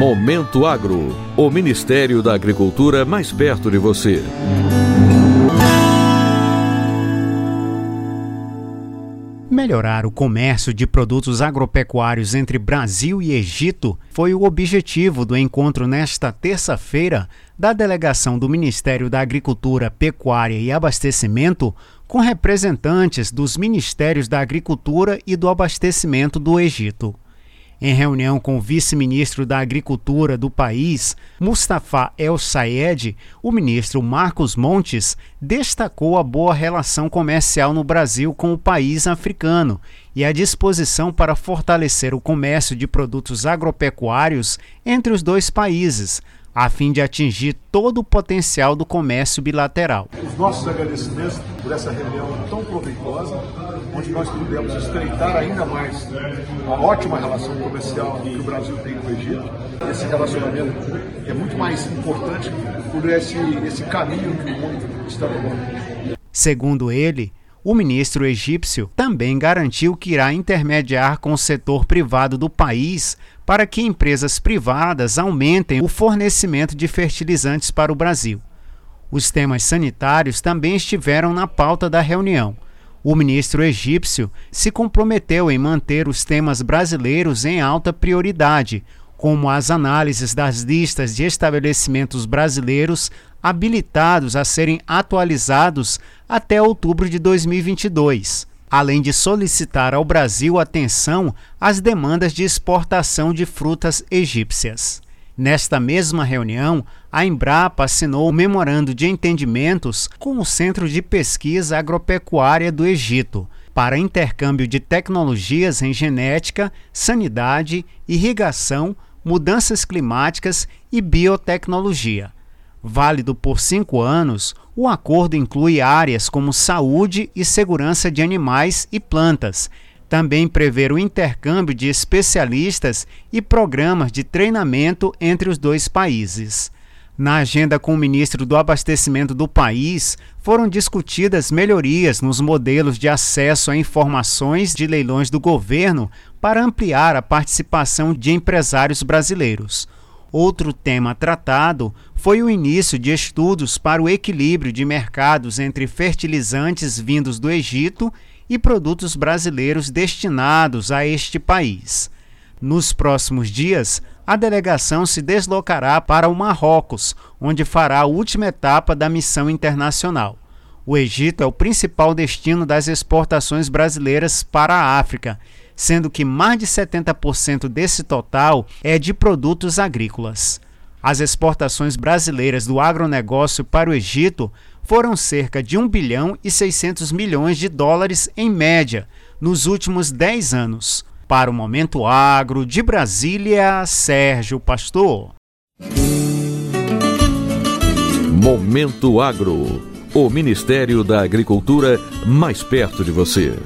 Momento Agro, o Ministério da Agricultura mais perto de você. Melhorar o comércio de produtos agropecuários entre Brasil e Egito foi o objetivo do encontro nesta terça-feira da delegação do Ministério da Agricultura, Pecuária e Abastecimento com representantes dos Ministérios da Agricultura e do Abastecimento do Egito. Em reunião com o vice-ministro da Agricultura do país, Mustafa El Sayed, o ministro Marcos Montes destacou a boa relação comercial no Brasil com o país africano e a disposição para fortalecer o comércio de produtos agropecuários entre os dois países, a fim de atingir todo o potencial do comércio bilateral. Os nossos agradecimentos por essa reunião tão proveitosa, onde nós pudemos estreitar ainda mais a ótima relação comercial que o Brasil tem com o Egito. Esse relacionamento é muito mais importante por esse, esse caminho que o mundo está tomando. Segundo ele, o ministro egípcio também garantiu que irá intermediar com o setor privado do país para que empresas privadas aumentem o fornecimento de fertilizantes para o Brasil. Os temas sanitários também estiveram na pauta da reunião. O ministro egípcio se comprometeu em manter os temas brasileiros em alta prioridade, como as análises das listas de estabelecimentos brasileiros habilitados a serem atualizados até outubro de 2022, além de solicitar ao Brasil atenção às demandas de exportação de frutas egípcias. Nesta mesma reunião, a Embrapa assinou o memorando de entendimentos com o Centro de Pesquisa Agropecuária do Egito para intercâmbio de tecnologias em genética, sanidade, irrigação, mudanças climáticas e biotecnologia. Válido por cinco anos, o acordo inclui áreas como saúde e segurança de animais e plantas. Também prevê o intercâmbio de especialistas e programas de treinamento entre os dois países. Na agenda com o ministro do Abastecimento do país, foram discutidas melhorias nos modelos de acesso a informações de leilões do governo para ampliar a participação de empresários brasileiros. Outro tema tratado foi o início de estudos para o equilíbrio de mercados entre fertilizantes vindos do Egito e produtos brasileiros destinados a este país. Nos próximos dias, a delegação se deslocará para o Marrocos, onde fará a última etapa da missão internacional. O Egito é o principal destino das exportações brasileiras para a África, sendo que mais de 70% desse total é de produtos agrícolas. As exportações brasileiras do agronegócio para o Egito foram cerca de 1 bilhão e 600 milhões de dólares em média nos últimos 10 anos para o Momento Agro de Brasília, Sérgio Pastor. Momento Agro. O Ministério da Agricultura mais perto de você.